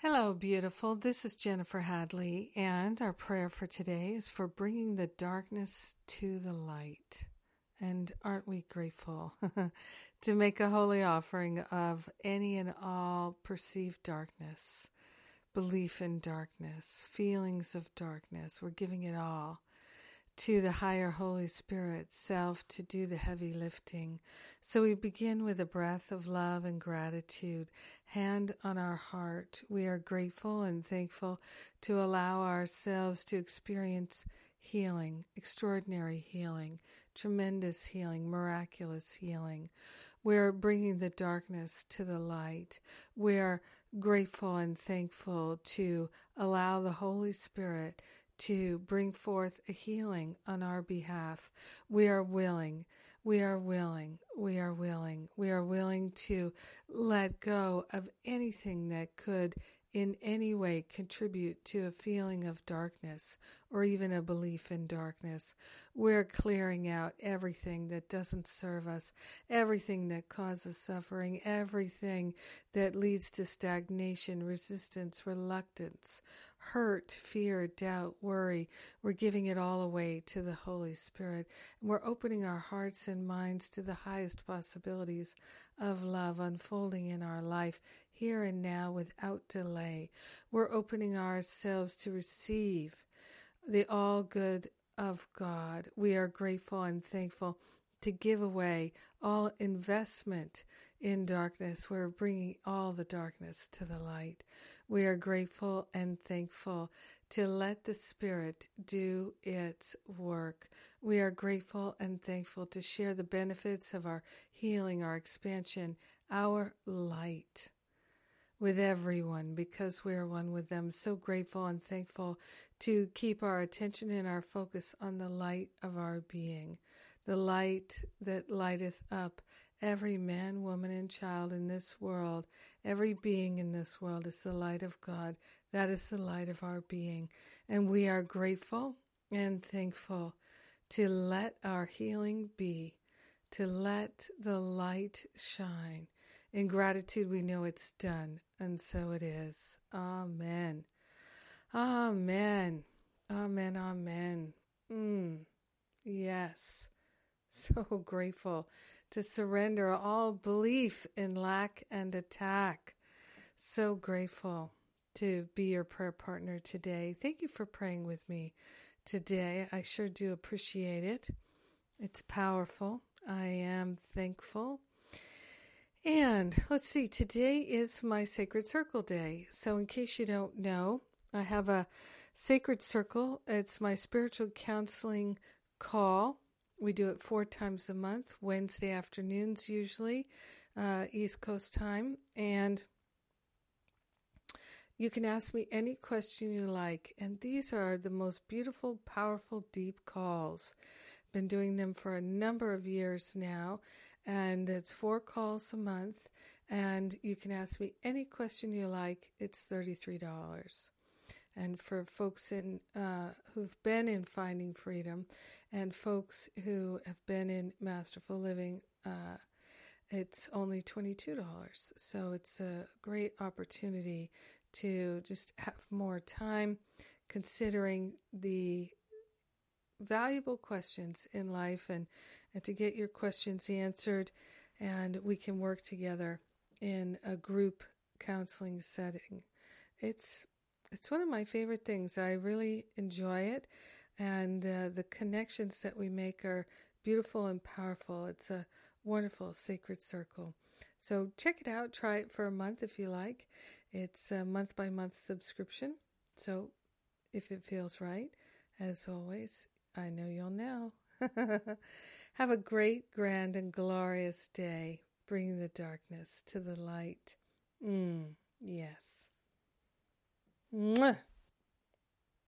Hello, beautiful. This is Jennifer Hadley, and our prayer for today is for bringing the darkness to the light. And aren't we grateful to make a holy offering of any and all perceived darkness, belief in darkness, feelings of darkness? We're giving it all to the higher Holy Spirit self to do the heavy lifting. So we begin with a breath of love and gratitude, hand on our heart. We are grateful and thankful to allow ourselves to experience healing, extraordinary healing, tremendous healing, miraculous healing. We're bringing the darkness to the light. We're grateful and thankful to allow the Holy Spirit to bring forth a healing on our behalf. We are willing, we are willing, we are willing, we are willing to let go of anything that could in any way contribute to a feeling of darkness or even a belief in darkness. We're clearing out everything that doesn't serve us, everything that causes suffering, everything that leads to stagnation, resistance, reluctance, hurt, fear, doubt, worry. We're giving it all away to the Holy Spirit. We're opening our hearts and minds to the highest possibilities of love unfolding in our life here and now without delay. We're opening ourselves to receive the all good of God. We are grateful and thankful to give away all investment in darkness. We're bringing all the darkness to the light. We are grateful and thankful to let the Spirit do its work. We are grateful and thankful to share the benefits of our healing, our expansion, our light with everyone because we are one with them. So grateful and thankful to keep our attention and our focus on the light of our being, the light that lighteth up every man, woman, and child in this world. Every being in this world is the light of God. That is the light of our being. And we are grateful and thankful to let our healing be, to let the light shine. In gratitude, we know it's done and so it is. Amen. Amen. Amen. Amen. Mm. Yes. So grateful to surrender all belief in lack and attack. So grateful to be your prayer partner today. Thank you for praying with me today. I sure do appreciate it. It's powerful. I am thankful and let's see, today is my Sacred Circle Day. So, in case you don't know, I have a Sacred Circle. It's my spiritual counseling call. We do it four times a month, Wednesday afternoons usually, uh, East Coast time. And you can ask me any question you like. And these are the most beautiful, powerful, deep calls. Been doing them for a number of years now and it's four calls a month. And you can ask me any question you like. It's $33. And for folks in uh, who've been in Finding Freedom, and folks who have been in Masterful Living, uh, it's only $22. So it's a great opportunity to just have more time considering the valuable questions in life and, and to get your questions answered. And we can work together in a group counseling setting. It's it's one of my favorite things. I really enjoy it, and uh, the connections that we make are beautiful and powerful. It's a wonderful sacred circle. So check it out. Try it for a month if you like. It's a month by month subscription. So if it feels right, as always, I know you'll know. Have a great, grand, and glorious day. Bring the darkness to the light. Mm, yes. 木